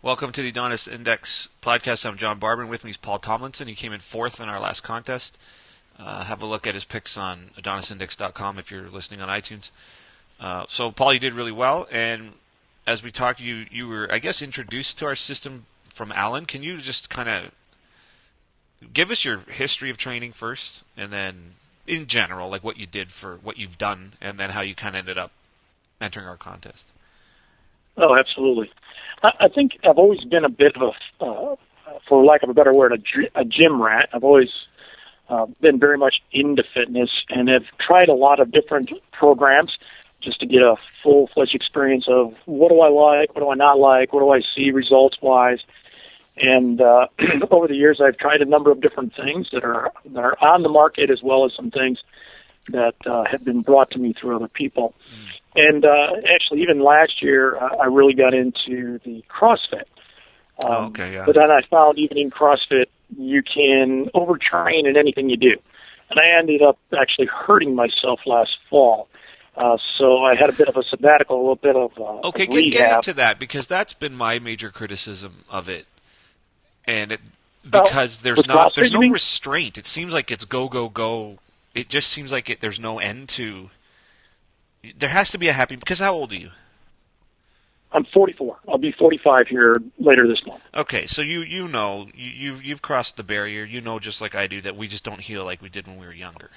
Welcome to the Adonis Index podcast. I'm John Barber. With me is Paul Tomlinson. He came in fourth in our last contest. Uh, have a look at his picks on AdonisIndex.com if you're listening on iTunes. Uh, so, Paul, you did really well. And as we talked, you you were, I guess, introduced to our system from Alan. Can you just kind of give us your history of training first, and then in general, like what you did for what you've done, and then how you kind of ended up entering our contest? Oh, absolutely. I, I think I've always been a bit of a, uh, for lack of a better word, a, a gym rat. I've always uh, been very much into fitness and have tried a lot of different programs just to get a full fledged experience of what do I like, what do I not like, what do I see results wise. And uh, over the years, I've tried a number of different things that are that are on the market, as well as some things that uh, have been brought to me through other people. And uh, actually, even last year, uh, I really got into the CrossFit. Um, oh, okay, yeah. But then I found even in CrossFit, you can overtrain in anything you do. And I ended up actually hurting myself last fall. Uh, so I had a bit of a sabbatical, a little bit of uh, okay. Get, get into that because that's been my major criticism of it, and it because there's not there's no restraint. It seems like it's go go go. It just seems like it, there's no end to there has to be a happy. Because how old are you? I'm 44. I'll be 45 here later this month. Okay, so you you know you, you've you've crossed the barrier. You know just like I do that we just don't heal like we did when we were younger.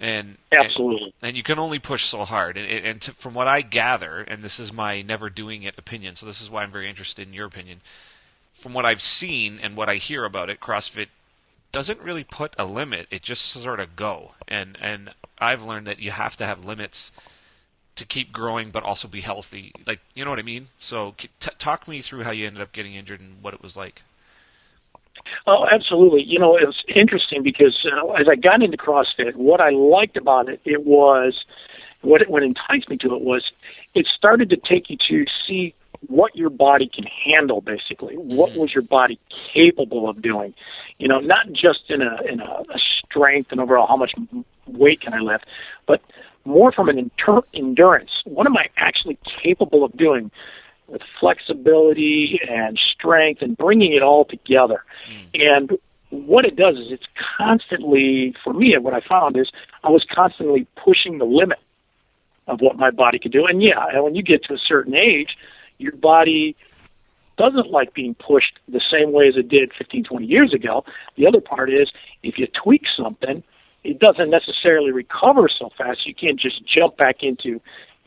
And absolutely, and, and you can only push so hard. And, and to, from what I gather, and this is my never doing it opinion, so this is why I'm very interested in your opinion. From what I've seen and what I hear about it, CrossFit doesn't really put a limit. It just sort of go. And and I've learned that you have to have limits to keep growing but also be healthy. Like, you know what I mean? So, t- talk me through how you ended up getting injured and what it was like. Oh, absolutely. You know, it was interesting because uh, as I got into CrossFit, what I liked about it, it was what it, what enticed me to it was it started to take you to see what your body can handle. Basically, what mm-hmm. was your body capable of doing? You know, not just in a in a, a strength and overall how much weight can I lift, but more from an inter- endurance. What am I actually capable of doing with flexibility and strength and bringing it all together? Mm. And what it does is it's constantly, for me, what I found is I was constantly pushing the limit of what my body could do. And yeah, when you get to a certain age, your body doesn't like being pushed the same way as it did 15, 20 years ago. The other part is if you tweak something, it doesn't necessarily recover so fast. You can't just jump back into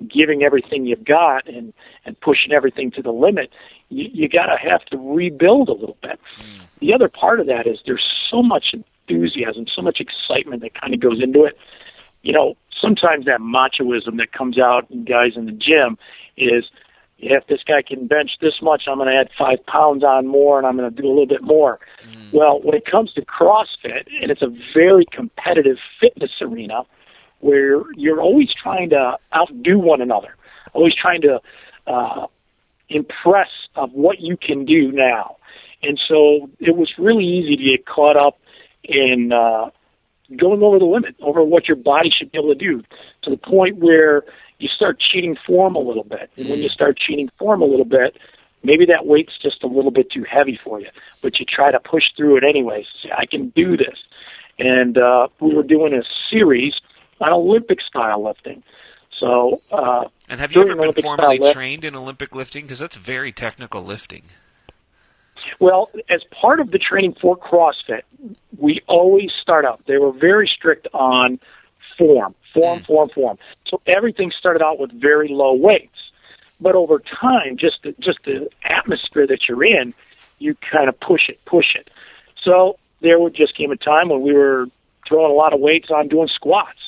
giving everything you've got and and pushing everything to the limit. You, you got to have to rebuild a little bit. Mm. The other part of that is there's so much enthusiasm, so much excitement that kind of goes into it. You know, sometimes that machoism that comes out in guys in the gym is if this guy can bench this much, I'm going to add five pounds on more, and I'm going to do a little bit more. Mm. Well, when it comes to CrossFit, and it's a very competitive fitness arena where you're always trying to outdo one another, always trying to uh, impress of what you can do now. And so it was really easy to get caught up in uh, going over the limit, over what your body should be able to do, to the point where you start cheating form a little bit. And when you start cheating form a little bit, maybe that weight's just a little bit too heavy for you, but you try to push through it anyways. Say, I can do this. And uh, we were doing a series on Olympic style lifting. So, uh, and have you ever been formally lift, trained in Olympic lifting? Because that's very technical lifting. Well, as part of the training for CrossFit, we always start out. They were very strict on form form, mm. form, form. So everything started out with very low weights, but over time, just the, just the atmosphere that you're in, you kind of push it, push it. So there just came a time when we were throwing a lot of weights on doing squats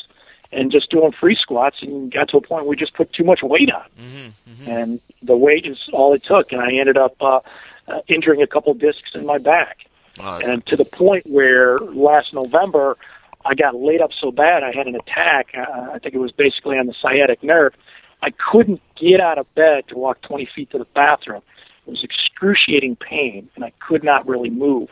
and just doing free squats and got to a point where we just put too much weight on. Mm-hmm, mm-hmm. And the weight is all it took. And I ended up uh, uh, injuring a couple discs in my back. Oh, and to the point where last November, I got laid up so bad I had an attack. Uh, I think it was basically on the sciatic nerve. I couldn't get out of bed to walk 20 feet to the bathroom. It was excruciating pain, and I could not really move.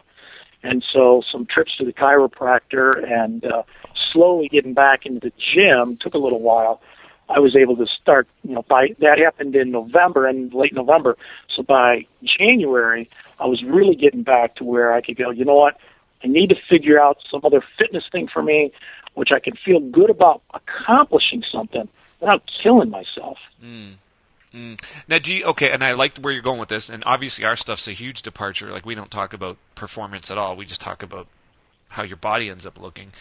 And so, some trips to the chiropractor and uh, slowly getting back into the gym took a little while. I was able to start. You know, by that happened in November and late November. So by January, I was really getting back to where I could go. You know what? I need to figure out some other fitness thing for me, which I can feel good about accomplishing something without killing myself. Mm. Mm. Now, do you, okay, and I like where you're going with this, and obviously our stuff's a huge departure. Like, we don't talk about performance at all. We just talk about how your body ends up looking.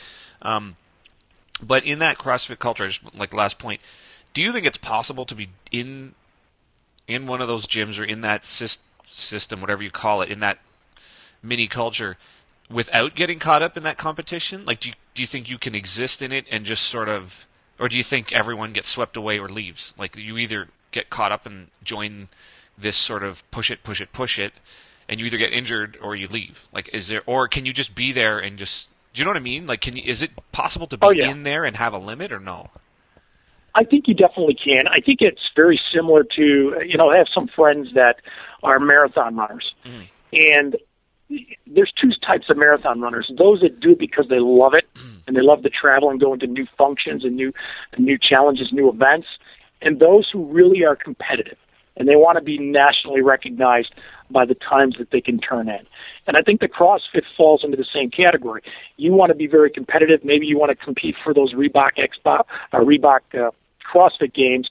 Um, but in that CrossFit culture, just like last point, do you think it's possible to be in in one of those gyms or in that system, whatever you call it, in that mini culture, without getting caught up in that competition? Like, do you, do you think you can exist in it and just sort of, or do you think everyone gets swept away or leaves? Like, you either get caught up and join this sort of push it, push it, push it, and you either get injured or you leave. Like, is there, or can you just be there and just, do you know what I mean? Like, can you, is it possible to be oh, yeah. in there and have a limit or no? I think you definitely can. I think it's very similar to, you know, I have some friends that are marathon runners. Mm. And there's two types of marathon runners. Those that do it because they love it and they love to travel and go into new functions and new new challenges, new events, and those who really are competitive and they want to be nationally recognized by the times that they can turn in. And I think the CrossFit falls into the same category. You want to be very competitive. Maybe you want to compete for those Reebok Expo, uh, Reebok uh, CrossFit Games,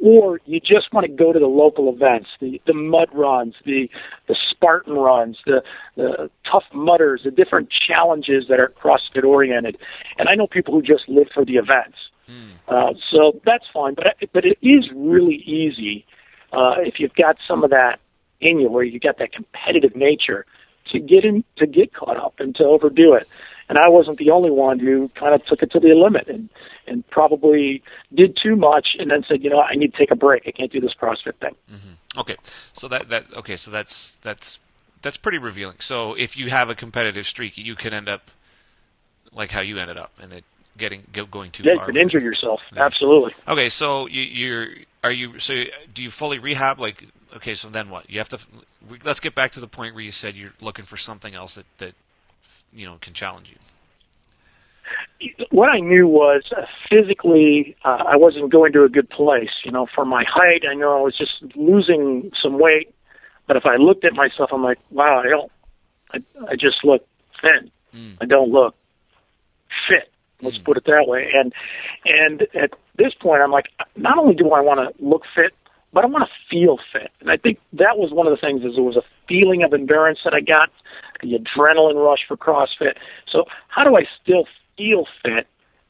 or you just want to go to the local events, the the mud runs, the the Spartan runs, the the tough mudders, the different challenges that are CrossFit oriented. And I know people who just live for the events. Mm. Uh, so that's fine, but but it is really easy uh, if you've got some of that in you, where you've got that competitive nature, to get in to get caught up and to overdo it. And I wasn't the only one who kind of took it to the limit and and probably did too much, and then said, you know, I need to take a break. I can't do this CrossFit thing. Mm-hmm. Okay, so that that okay, so that's that's that's pretty revealing. So if you have a competitive streak, you can end up like how you ended up, and it getting going too yeah, far. you could injure yourself. Yeah. Absolutely. Okay, so you, you're are you so do you fully rehab? Like, okay, so then what? You have to. Let's get back to the point where you said you're looking for something else that that you know can challenge you what I knew was uh, physically uh, I wasn't going to a good place. You know, for my height, I know I was just losing some weight. But if I looked at myself, I'm like, wow, I don't. I, I just look thin. Mm. I don't look fit. Let's mm. put it that way. And and at this point, I'm like, not only do I want to look fit, but I want to feel fit. And I think that was one of the things is there was a feeling of endurance that I got, the adrenaline rush for CrossFit. So how do I still feel fit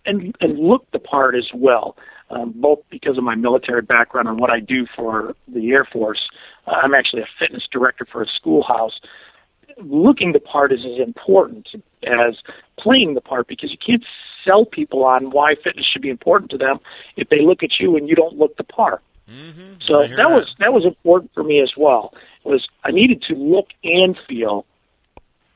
and and look the part as well. Um, both because of my military background and what I do for the Air Force. Uh, I'm actually a fitness director for a schoolhouse. Looking the part is as important as playing the part because you can't sell people on why fitness should be important to them if they look at you and you don't look the part. Mm-hmm. So that, that was that was important for me as well. Was I needed to look and feel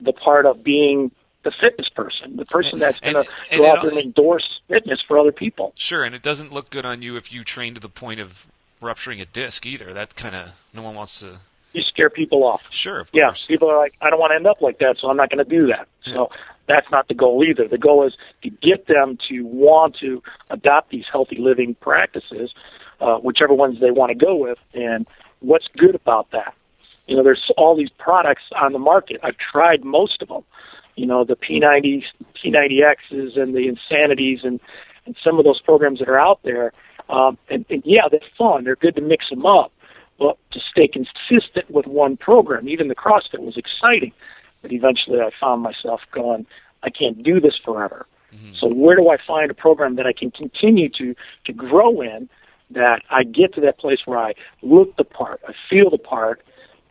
the part of being the fitness person, the person that's going to go out there and endorse fitness for other people. Sure, and it doesn't look good on you if you train to the point of rupturing a disc either. That kind of no one wants to. You scare people off. Sure, of yeah, course. people are like, I don't want to end up like that, so I'm not going to do that. Yeah. So that's not the goal either. The goal is to get them to want to adopt these healthy living practices, uh, whichever ones they want to go with, and what's good about that. You know, there's all these products on the market. I've tried most of them you know, the P90s, P90Xs and the Insanities and, and some of those programs that are out there. Um, and, and yeah, they're fun. They're good to mix them up. But to stay consistent with one program, even the CrossFit was exciting. But eventually I found myself going, I can't do this forever. Mm-hmm. So where do I find a program that I can continue to, to grow in that I get to that place where I look the part, I feel the part,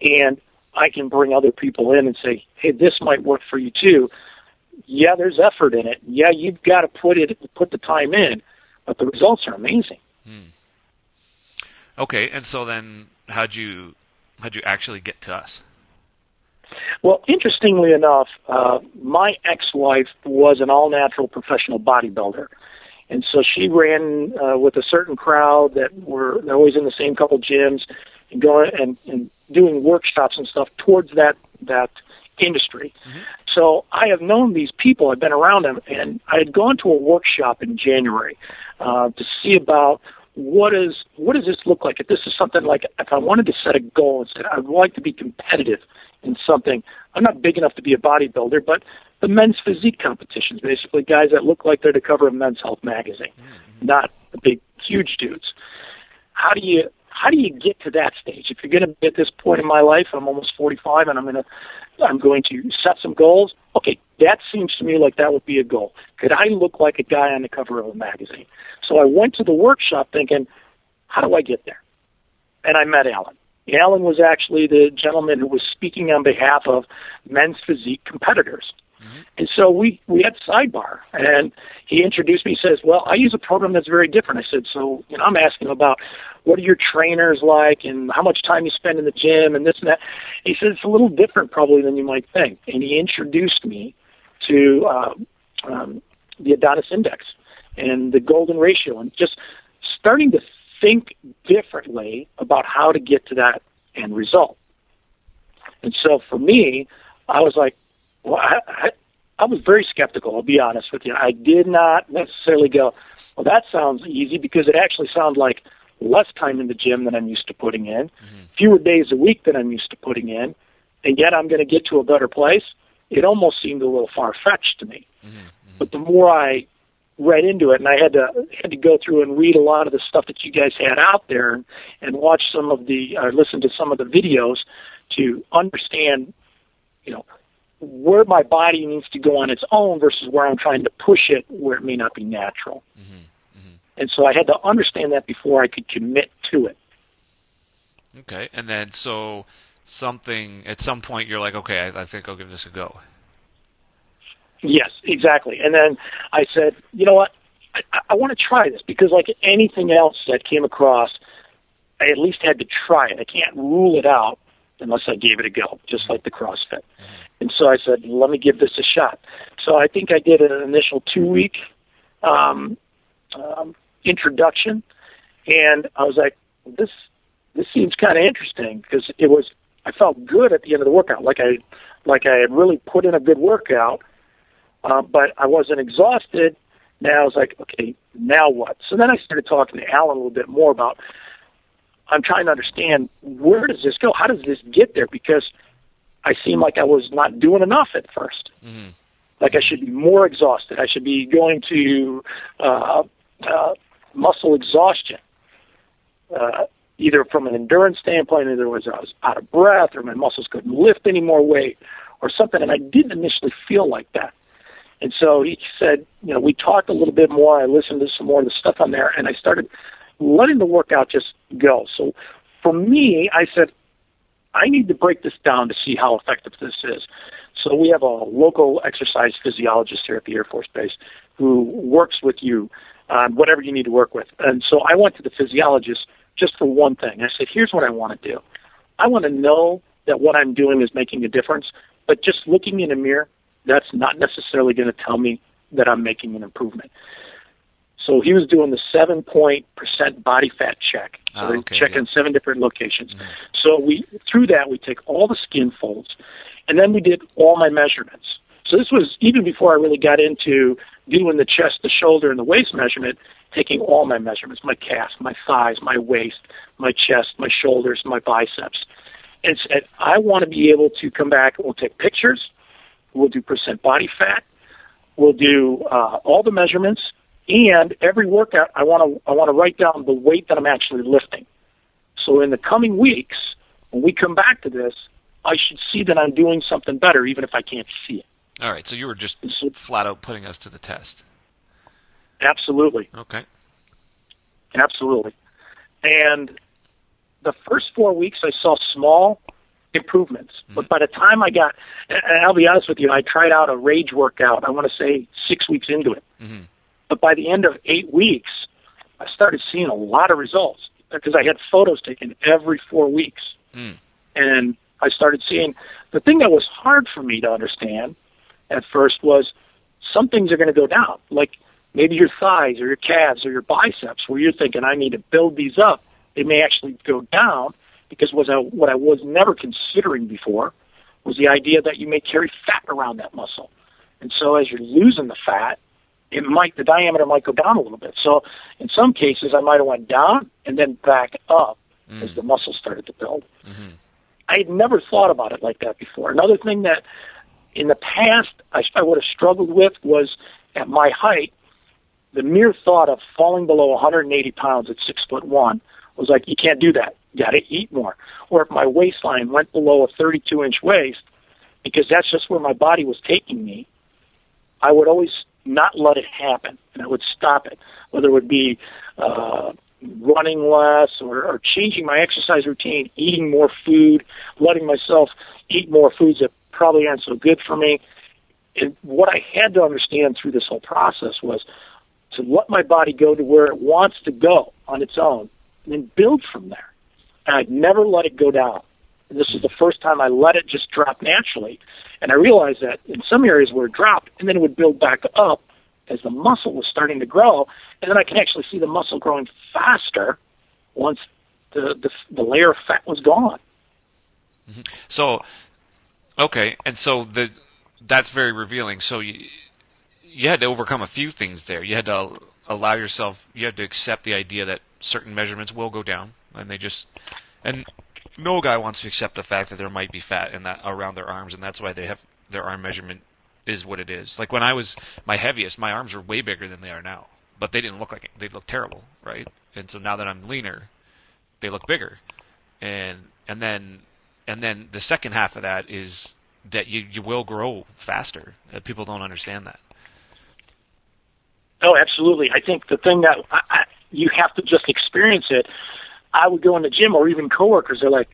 and I can bring other people in and say, hey, this might work for you too. Yeah, there's effort in it. Yeah, you've got to put it put the time in, but the results are amazing. Hmm. Okay, and so then how'd you how'd you actually get to us? Well, interestingly enough, uh, my ex-wife was an all-natural professional bodybuilder, and so she ran uh, with a certain crowd that were always in the same couple gyms and going and, and doing workshops and stuff towards that that industry. Mm-hmm. So I have known these people. I've been around them, and I had gone to a workshop in January uh, to see about what is what does this look like? If this is something like if I wanted to set a goal and said I'd like to be competitive in something, I'm not big enough to be a bodybuilder, but the men's physique competitions, basically guys that look like they're the cover of Men's Health magazine, mm-hmm. not the big huge dudes. How do you how do you get to that stage? If you're going to be at this point in my life, I'm almost 45, and I'm going to I'm going to set some goals. Okay, that seems to me like that would be a goal. Could I look like a guy on the cover of a magazine? So I went to the workshop thinking, how do I get there? And I met Alan. Alan was actually the gentleman who was speaking on behalf of men's physique competitors. Mm-hmm. And so we, we had sidebar and he introduced me, he says, well, I use a program that's very different. I said, so, you know, I'm asking about what are your trainers like and how much time you spend in the gym and this and that. He said, it's a little different probably than you might think. And he introduced me to, uh, um, the Adonis Index and the golden ratio and just starting to think differently about how to get to that end result. And so for me, I was like, well, I, I, I was very skeptical. I'll be honest with you. I did not necessarily go, well, that sounds easy because it actually sounds like less time in the gym than I'm used to putting in, mm-hmm. fewer days a week than I'm used to putting in, and yet I'm going to get to a better place. It almost seemed a little far fetched to me. Mm-hmm. mm-hmm. But the more I read into it, and I had to had to go through and read a lot of the stuff that you guys had out there, and, and watch some of the or listen to some of the videos to understand, you know, where my body needs to go on its own versus where I'm trying to push it where it may not be natural. Mm-hmm. Mm-hmm. And so I had to understand that before I could commit to it. Okay, and then so something at some point you're like, okay, I, I think I'll give this a go. Yes, exactly. And then I said, you know what? I, I want to try this because, like anything else that came across, I at least had to try it. I can't rule it out unless I gave it a go, just like the CrossFit. Mm-hmm. And so I said, let me give this a shot. So I think I did an initial two week um, um, introduction, and I was like, this this seems kind of interesting because it was I felt good at the end of the workout, like I like I had really put in a good workout, uh, but I wasn't exhausted. Now I was like, okay, now what? So then I started talking to Alan a little bit more about. I'm trying to understand where does this go? How does this get there? Because I seemed like I was not doing enough at 1st mm-hmm. Like I should be more exhausted. I should be going to uh, uh, muscle exhaustion, uh, either from an endurance standpoint, either was I was out of breath, or my muscles couldn't lift any more weight, or something. And I didn't initially feel like that. And so he said, you know, we talked a little bit more. I listened to some more of the stuff on there, and I started letting the workout just go. So for me, I said, I need to break this down to see how effective this is. So we have a local exercise physiologist here at the Air Force Base who works with you on whatever you need to work with. And so I went to the physiologist just for one thing. I said, here's what I want to do. I want to know that what I'm doing is making a difference, but just looking in a mirror, that's not necessarily going to tell me that I'm making an improvement. So he was doing the seven point percent body fat check. So oh, okay, checking yeah. seven different locations. Mm-hmm. So we through that we take all the skin folds, and then we did all my measurements. So this was even before I really got into doing the chest, the shoulder, and the waist measurement. Taking all my measurements, my calf, my thighs, my waist, my chest, my shoulders, my biceps, and said I want to be able to come back. And we'll take pictures. We'll do percent body fat. We'll do uh, all the measurements and every workout, I want to I want to write down the weight that I'm actually lifting. So in the coming weeks, when we come back to this, I should see that I'm doing something better, even if I can't see it. All right. So you were just so, flat out putting us to the test. Absolutely. Okay. Absolutely. And the first four weeks, I saw small improvements. Mm-hmm. But by the time I got, and I'll be honest with you, I tried out a rage workout. I want to say six weeks into it. Mm-hmm. But by the end of eight weeks, I started seeing a lot of results because I had photos taken every four weeks. Mm. And I started seeing the thing that was hard for me to understand at first was some things are going to go down. Like maybe your thighs or your calves or your biceps, where you're thinking, I need to build these up. They may actually go down because was I, what I was never considering before was the idea that you may carry fat around that muscle. And so as you're losing the fat, it might the diameter might go down a little bit. So in some cases, I might have went down and then back up mm. as the muscle started to build. Mm-hmm. I had never thought about it like that before. Another thing that in the past I, I would have struggled with was at my height, the mere thought of falling below 180 pounds at six foot one was like, you can't do that. Got to eat more. Or if my waistline went below a 32 inch waist, because that's just where my body was taking me, I would always not let it happen, and I would stop it. Whether it would be uh, running less or, or changing my exercise routine, eating more food, letting myself eat more foods that probably aren't so good for me. And what I had to understand through this whole process was to let my body go to where it wants to go on its own and then build from there. And I'd never let it go down. And this is the first time I let it just drop naturally. And I realized that in some areas where it dropped, and then it would build back up as the muscle was starting to grow. And then I can actually see the muscle growing faster once the, the, the layer of fat was gone. Mm-hmm. So, okay. And so the, that's very revealing. So you, you had to overcome a few things there. You had to allow yourself, you had to accept the idea that certain measurements will go down, and they just, and no guy wants to accept the fact that there might be fat in that around their arms, and that's why they have their arm measurement is what it is. Like when I was my heaviest, my arms were way bigger than they are now, but they didn't look like. They looked terrible, right? And so now that I'm leaner, they look bigger, and and then and then the second half of that is that you you will grow faster. Uh, people don't understand that. Oh, absolutely. I think the thing that I, I, you have to just experience it. I would go in the gym, or even coworkers. They're like,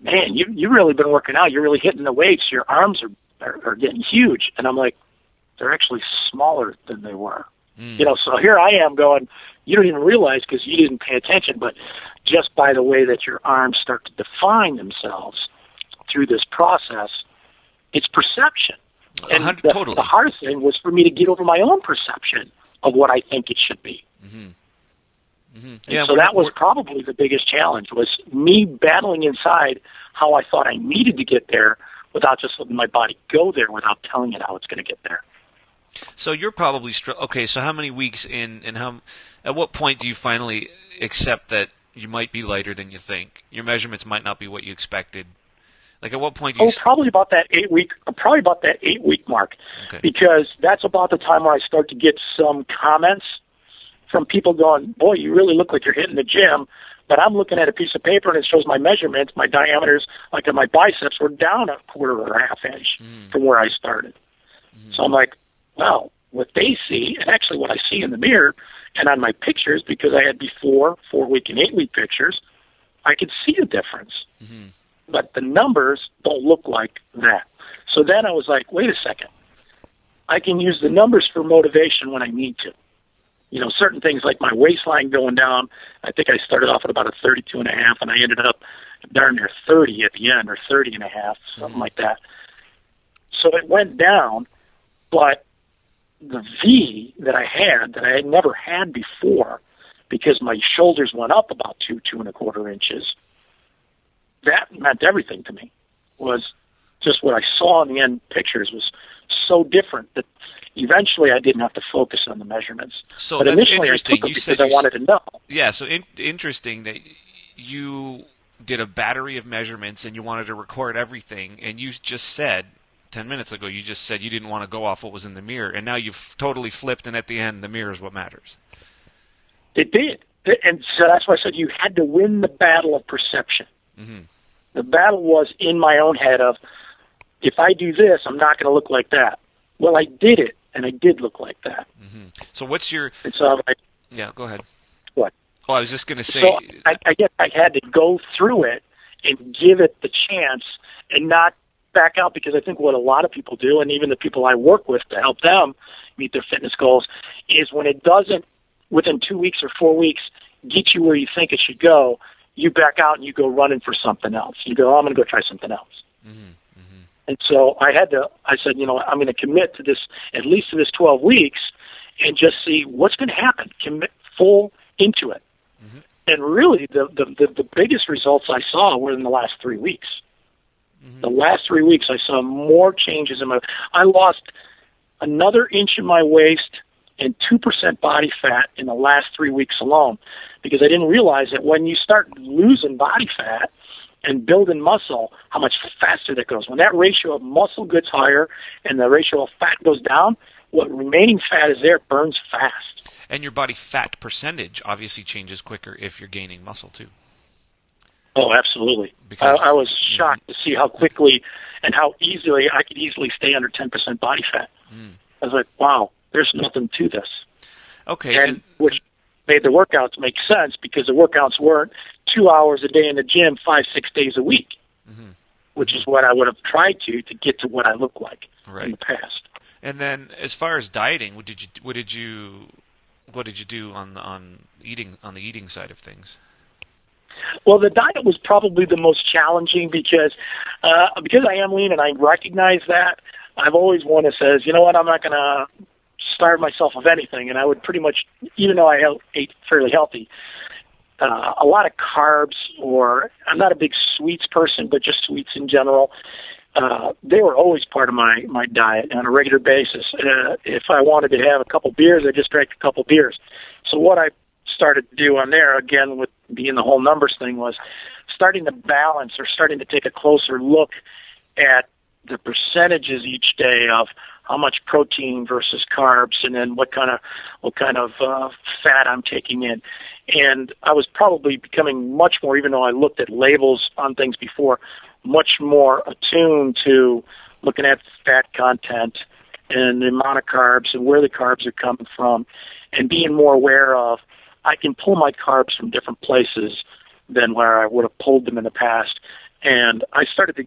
"Man, you you really been working out. You're really hitting the weights. Your arms are are, are getting huge." And I'm like, "They're actually smaller than they were." Mm. You know, so here I am going. You don't even realize because you didn't pay attention, but just by the way that your arms start to define themselves through this process, it's perception. And the, totally. the hardest thing was for me to get over my own perception of what I think it should be. Mm-hmm. Mm-hmm. Yeah, so that was probably the biggest challenge was me battling inside how I thought I needed to get there without just letting my body go there without telling it how it's going to get there. So you're probably str- okay. So how many weeks in, and how? At what point do you finally accept that you might be lighter than you think? Your measurements might not be what you expected, like at what point? Do you oh, probably about that eight week, probably about that eight week mark, okay. because that's about the time where I start to get some comments from people going, "Boy, you really look like you're hitting the gym." But I'm looking at a piece of paper and it shows my measurements, my diameters, like my biceps were down a quarter or a half inch mm. from where I started. Mm. So I'm like, well, what they see, and actually what I see in the mirror and on my pictures, because I had before four week and eight week pictures, I could see a difference. Mm-hmm but the numbers don't look like that. So then I was like, wait a second. I can use the numbers for motivation when I need to. You know, certain things like my waistline going down. I think I started off at about a 32 and a half and I ended up darn near 30 at the end or 30 and a half, something like that. So it went down, but the V that I had that I had never had before because my shoulders went up about two, two and a quarter inches that meant everything to me. Was just what I saw in the end pictures was so different that eventually I didn't have to focus on the measurements. So but that's initially interesting. You said I wanted to know. Yeah, so in, interesting that you did a battery of measurements and you wanted to record everything, and you just said. 10 minutes ago, you just said you didn't want to go off what was in the mirror, and now you've totally flipped, and at the end, the mirror is what matters. It did. And so that's why I said you had to win the battle of perception. Mm-hmm. The battle was in my own head of, if I do this, I'm not going to look like that. Well, I did it, and I did look like that. Mm-hmm. So what's your? And so I, yeah, go ahead. What? Oh, I was just going to say. So I, I guess I had to go through it and give it the chance, and not back out because I think what a lot of people do, and even the people I work with to help them meet their fitness goals, is when it doesn't within two weeks or four weeks get you where you think it should go, you back out and you go running for something else. You go, oh, I'm going to go try something else. Mm-hmm. And so I had to, I said, you know, I'm going to commit to this, at least to this 12 weeks, and just see what's going to happen. Commit full into it. Mm-hmm. And really, the, the, the, the biggest results I saw were in the last three weeks. Mm-hmm. The last three weeks, I saw more changes in my. I lost another inch in my waist and 2% body fat in the last three weeks alone because I didn't realize that when you start losing body fat and building muscle, how much faster that goes. When that ratio of muscle gets higher and the ratio of fat goes down, what remaining fat is there burns fast. And your body fat percentage obviously changes quicker if you're gaining muscle too. Oh, absolutely. Because I, I was shocked to see how quickly and how easily I could easily stay under 10% body fat. Mm. I was like, wow, there's nothing to this. Okay. And, and which made the workouts make sense because the workouts weren't two hours a day in the gym, five, six days a week, mm-hmm. which is what I would have tried to to get to what I look like right. in the past. And then, as far as dieting, what did you what did you what did you do on on eating on the eating side of things? Well, the diet was probably the most challenging because uh, because I am lean and I recognize that. I've always one that says, you know what, I'm not going to starve myself of anything, and I would pretty much, even though I ate fairly healthy, uh, a lot of carbs, or I'm not a big sweets person, but just sweets in general. Uh, they were always part of my my diet on a regular basis. Uh, if I wanted to have a couple beers, I just drank a couple beers. So what I started to do on there, again with being the whole numbers thing, was starting to balance or starting to take a closer look at the percentages each day of how much protein versus carbs, and then what kind of what kind of uh, fat I'm taking in. And I was probably becoming much more, even though I looked at labels on things before, much more attuned to looking at fat content and the amount of carbs and where the carbs are coming from, and being more aware of I can pull my carbs from different places than where I would have pulled them in the past. And I started to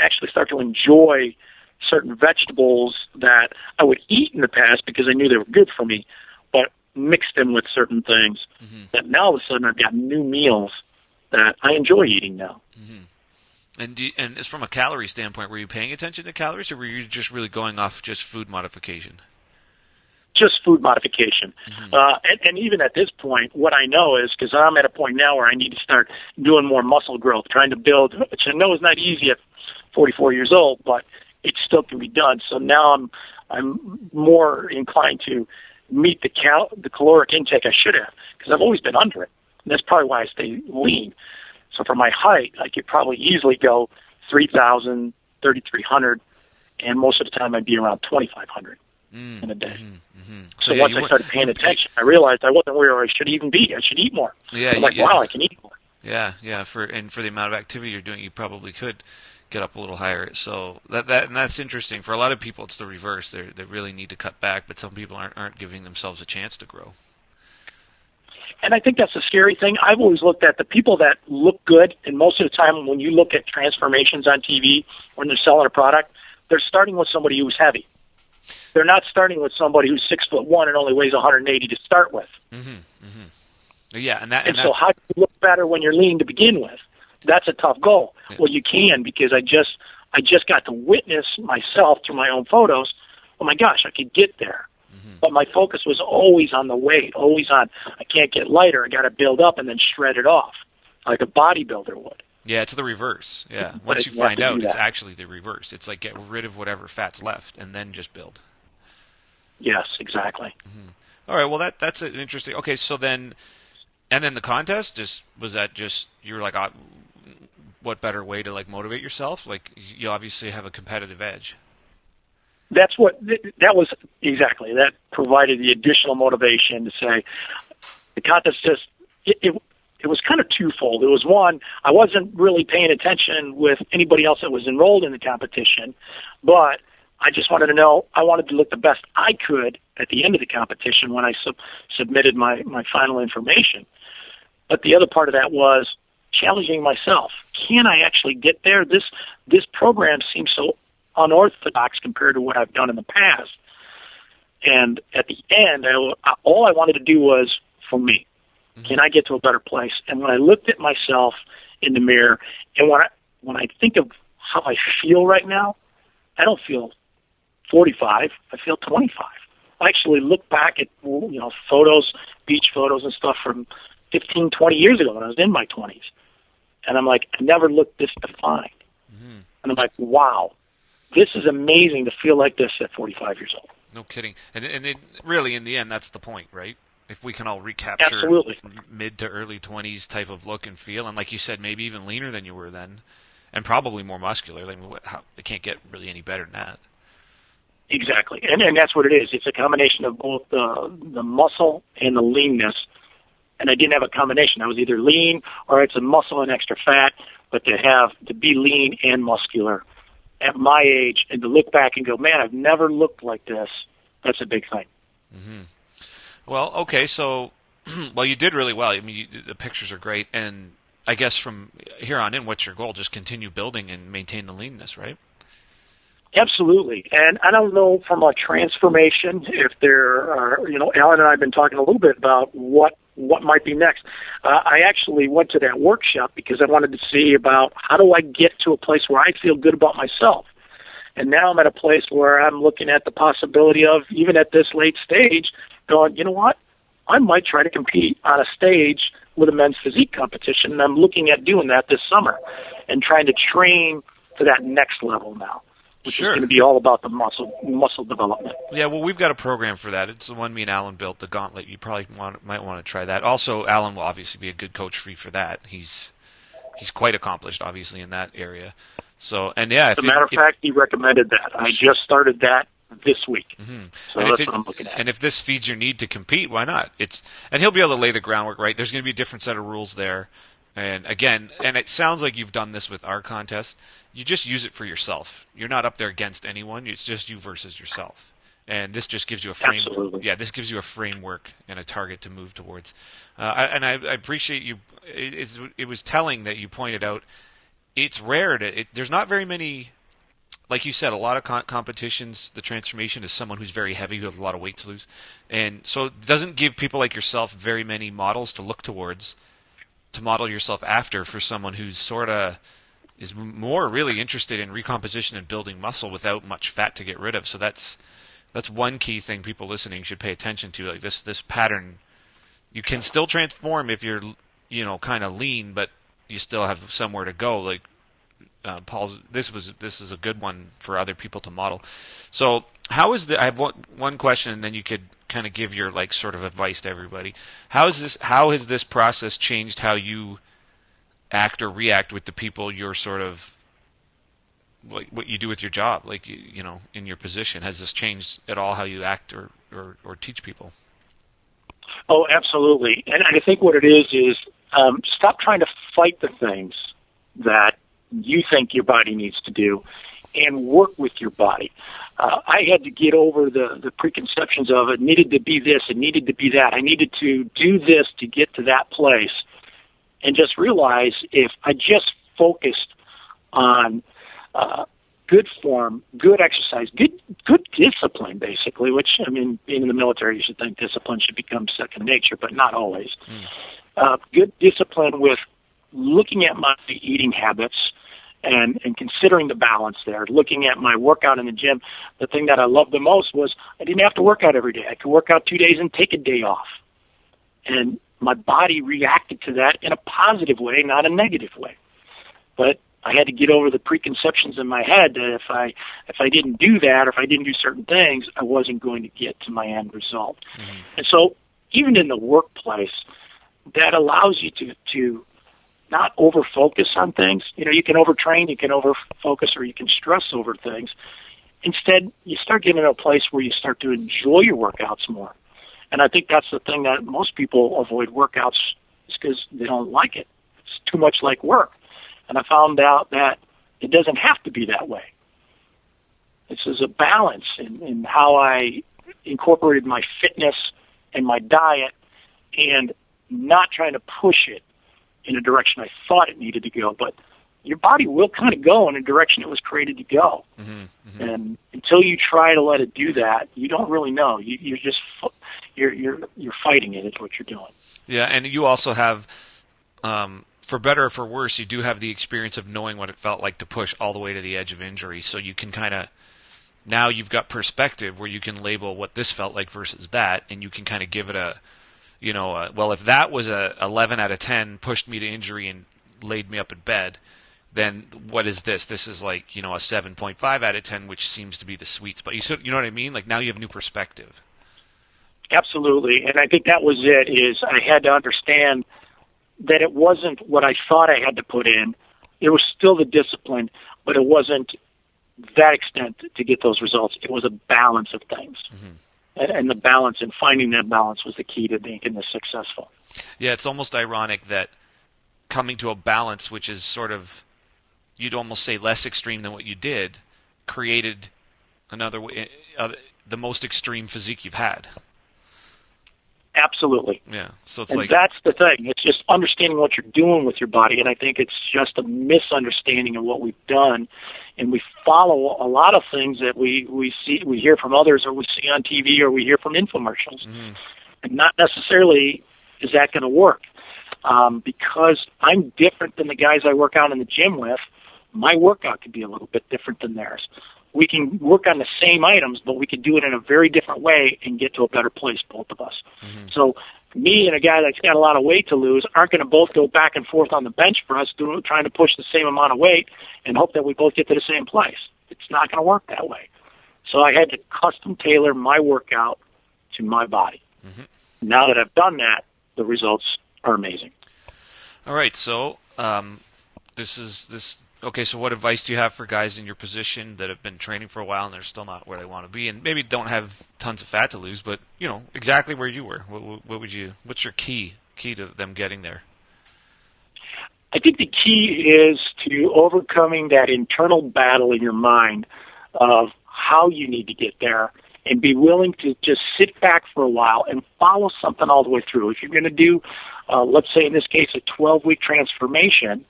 actually start to enjoy certain vegetables that I would eat in the past because I knew they were good for me, but mix them with certain things. Mm-hmm. That now all of a sudden I've got new meals that I enjoy eating now. Mm-hmm. And do you, and as from a calorie standpoint, were you paying attention to calories, or were you just really going off just food modification? just food modification. Mm-hmm. Uh, and, and even at this point, what I know is because I'm at a point now where I need to start doing more muscle growth, trying to build, which I know is not easy at 44 years old, but it still can be done. So now I'm I'm more inclined to meet the cal the caloric intake I should have because I've always been under it. And that's probably why I stay lean. So for my height, I could probably easily go 3,000, 3,300, and most of the time I'd be around 2,500 mm, in a day. Mm-hmm, mm-hmm. So, so yeah, once I started paying attention, I realized I wasn't where I should even be. I should eat more. Yeah, I'm like, yeah. wow, I can eat more. Yeah, yeah. For and for the amount of activity you're doing, you probably could get up a little higher. So that that and that's interesting. For a lot of people, it's the reverse. They they really need to cut back, but some people aren't aren't giving themselves a chance to grow. And I think that's a scary thing. I've always looked at the people that look good, and most of the time, when you look at transformations on TV when they're selling a product, they're starting with somebody who's heavy. They're not starting with somebody who's six foot one and only weighs 180 to start with. Mm-hmm, mm-hmm. Yeah, and that. And, and so, how do you look better when you're lean to begin with? That's a tough goal. Yeah. Well, you can because I just I just got to witness myself through my own photos. Oh my gosh, I could get there. Mm-hmm. But my focus was always on the weight, always on I can't get lighter. I got to build up and then shred it off, like a bodybuilder would. Yeah, it's the reverse. Yeah, once you find out, it's actually the reverse. It's like get rid of whatever fat's left and then just build. Yes, exactly. Mm-hmm. All right. Well, that that's an interesting. Okay, so then, and then the contest just was that just you were like, uh, what better way to like motivate yourself? Like you obviously have a competitive edge. That's what that was exactly. That provided the additional motivation to say the contest just it, it it was kind of twofold. It was one, I wasn't really paying attention with anybody else that was enrolled in the competition, but I just wanted to know. I wanted to look the best I could at the end of the competition when I sub- submitted my my final information. But the other part of that was challenging myself. Can I actually get there? This this program seems so unorthodox compared to what I've done in the past. And at the end, I, all I wanted to do was for me. Mm-hmm. Can I get to a better place? And when I looked at myself in the mirror, and when I when I think of how I feel right now, I don't feel 45. I feel 25. I actually look back at you know photos, beach photos and stuff from 15, 20 years ago when I was in my 20s, and I'm like, I never looked this defined. Mm-hmm. And I'm like, wow, this is amazing to feel like this at 45 years old. No kidding. And and it, really, in the end, that's the point, right? If we can all recapture Absolutely. mid to early twenties type of look and feel, and like you said, maybe even leaner than you were then, and probably more muscular. Like, what- how, it can't get really any better than that. Exactly, and and that's what it is. It's a combination of both the the muscle and the leanness. And I didn't have a combination. I was either lean or it's a muscle and extra fat. But to have to be lean and muscular at my age, and to look back and go, man, I've never looked like this. That's a big thing. Mm-hmm. Well, okay, so well, you did really well. I mean, you, the pictures are great, and I guess from here on in, what's your goal? Just continue building and maintain the leanness, right? Absolutely. And I don't know from a transformation if there are, you know, Alan and I have been talking a little bit about what what might be next. Uh, I actually went to that workshop because I wanted to see about how do I get to a place where I feel good about myself. And now I'm at a place where I'm looking at the possibility of, even at this late stage, going, you know what? I might try to compete on a stage with a men's physique competition. And I'm looking at doing that this summer and trying to train to that next level now which Sure. is going to be all about the muscle muscle development. Yeah, well, we've got a program for that. It's the one me and Alan built, the Gauntlet. You probably want, might want to try that. Also, Alan will obviously be a good coach for you for that. He's he's quite accomplished, obviously, in that area. So, and yeah, if As a matter of if- fact, he recommended that. I just started that this week, mm-hmm. so and that's if, it, what I'm looking at. and if this feeds your need to compete, why not? It's and he'll be able to lay the groundwork, right? There's going to be a different set of rules there, and again, and it sounds like you've done this with our contest. You just use it for yourself. You're not up there against anyone. It's just you versus yourself, and this just gives you a frame. Absolutely. Yeah, this gives you a framework and a target to move towards. Uh, I, and I, I appreciate you. It, it was telling that you pointed out. It's rare to. It, there's not very many like you said, a lot of con- competitions, the transformation is someone who's very heavy, who has a lot of weight to lose, and so it doesn't give people like yourself very many models to look towards, to model yourself after for someone who's sort of is more really interested in recomposition and building muscle without much fat to get rid of. So that's that's one key thing people listening should pay attention to. Like this this pattern, you can still transform if you're you know kind of lean, but you still have somewhere to go. Like uh, Paul's this was this is a good one for other people to model. So how is the I have one one question and then you could kind of give your like sort of advice to everybody. How is this how has this process changed how you act or react with the people you're sort of like what you do with your job like you, you know in your position has this changed at all how you act or or, or teach people Oh, absolutely. And I think what it is is um, stop trying to fight the things that you think your body needs to do, and work with your body. Uh, I had to get over the the preconceptions of it needed to be this, it needed to be that. I needed to do this to get to that place, and just realize if I just focused on uh, good form, good exercise, good good discipline, basically. Which I mean, being in the military, you should think discipline should become second nature, but not always. Uh, good discipline with looking at my eating habits and and considering the balance there. Looking at my workout in the gym, the thing that I loved the most was I didn't have to work out every day. I could work out two days and take a day off, and my body reacted to that in a positive way, not a negative way. But I had to get over the preconceptions in my head that if I if I didn't do that or if I didn't do certain things, I wasn't going to get to my end result. Mm-hmm. And so even in the workplace, that allows you to to not over focus on things. You know, you can overtrain, you can over focus, or you can stress over things. Instead, you start getting to a place where you start to enjoy your workouts more. And I think that's the thing that most people avoid workouts is because they don't like it. It's too much like work. And I found out that it doesn't have to be that way. This is a balance in, in how I incorporated my fitness and my diet and not trying to push it in a direction I thought it needed to go. But your body will kind of go in a direction it was created to go. mm-hmm. And until you try to let it do that, you don't really know. You, you're just you're you're you're fighting it. Is what you're doing. Yeah, and you also have, um, for better or for worse, you do have the experience of knowing what it felt like to push all the way to the edge of injury. So you can kind of now you've got perspective where you can label what this felt like versus that, and you can kind of give it a, you know, a, well, if that was a 11 out of 10 pushed me to injury and laid me up in bed, then what is this? This is like you know a 7.5 out of 10, which seems to be the sweet spot. You you know what I mean? Like now you have new perspective. Absolutely, and I think that was it. Is I had to understand that it wasn't what I thought I had to put in. It was still the discipline, but it wasn't that extent to get those results. It was a balance of things. Mm-hmm and the balance and finding that balance was the key to making this successful. Yeah, it's almost ironic that coming to a balance, which is sort of you'd almost say less extreme than what you did, created another uh, the most extreme physique you've had. Absolutely. Yeah. So it's and like that's the thing. It's just understanding what you're doing with your body, and I think it's just a misunderstanding of what we've done, and we follow a lot of things that we we see, we hear from others, or we see on TV, or we hear from infomercials, mm-hmm. and not necessarily is that going to work. Um, because I'm different than the guys I work out in the gym with, my workout could be a little bit different than theirs we can work on the same items, but we can do it in a very different way and get to a better place, both of us. Mm-hmm. So me and a guy that's got a lot of weight to lose aren't going to both go back and forth on the bench for us doing, trying to push the same amount of weight and hope that we both get to the same place. It's not going to work that way. So I had to custom tailor my workout to my body. Mm-hmm. Now that I've done that, the results are amazing. All right, so um, this is this okay, so what advice do you have for guys in your position that have been training for a while and they're still not where they want to be, and maybe don't have tons of fat to lose, but you know exactly where you were? What, what would you? What's your key key to them getting there? I think the key is to overcoming that internal battle in your mind of how you need to get there and be willing to just sit back for a while and follow something all the way through. If you're going to do, uh, let's say in this case, a 12 week transformation,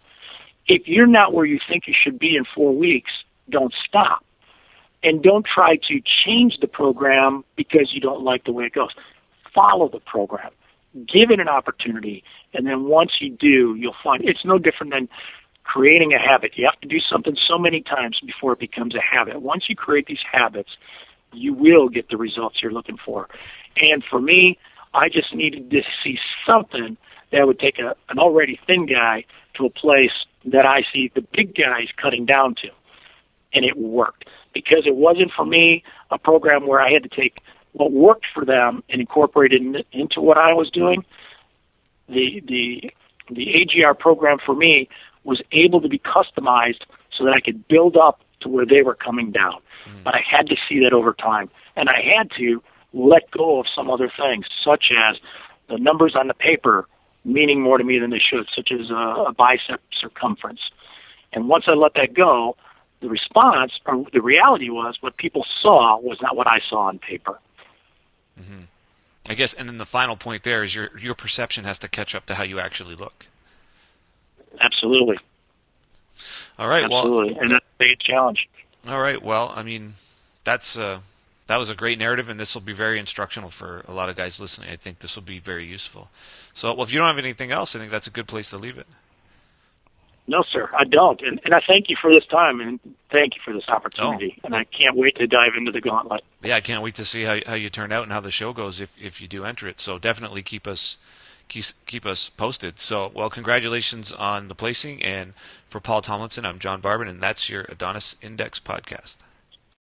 if you're not where you think you should be in four weeks, don't stop. And don't try to change the program because you don't like the way it goes. Follow the program. Give it an opportunity. And then once you do, you'll find it's no different than creating a habit. You have to do something so many times before it becomes a habit. Once you create these habits, you will get the results you're looking for. And for me, I just needed to see something that would take a, an already thin guy to a place that I see the big guys cutting down to. And it worked because it wasn't for me a program where I had to take what worked for them and incorporate it into what I was doing. The the the AGR program for me was able to be customized so that I could build up to where they were coming down. Mm. But I had to see that over time, and I had to let go of some other things, such as the numbers on the paper meaning more to me than they should, such as a, a bicep circumference. And once I let that go, the response or the reality was what people saw was not what I saw on paper. Mm-hmm. I guess, and then the final point there is your your perception has to catch up to how you actually look. Absolutely. All right. Absolutely. Well, and that's a big challenge. All right. Well, I mean, that's uh, that was a great narrative, and this will be very instructional for a lot of guys listening. I think this will be very useful. So, well, if you don't have anything else, I think that's a good place to leave it. No, sir, I don't. And, and I thank you for this time and thank you for this opportunity. Oh. And I can't wait to dive into the gauntlet. Yeah, I can't wait to see how, how you turn out and how the show goes if, if you do enter it. So definitely keep us keep, keep us posted. So, well, congratulations on the placing. And for Paul Tomlinson, I'm John Barban, and that's your Adonis Index podcast.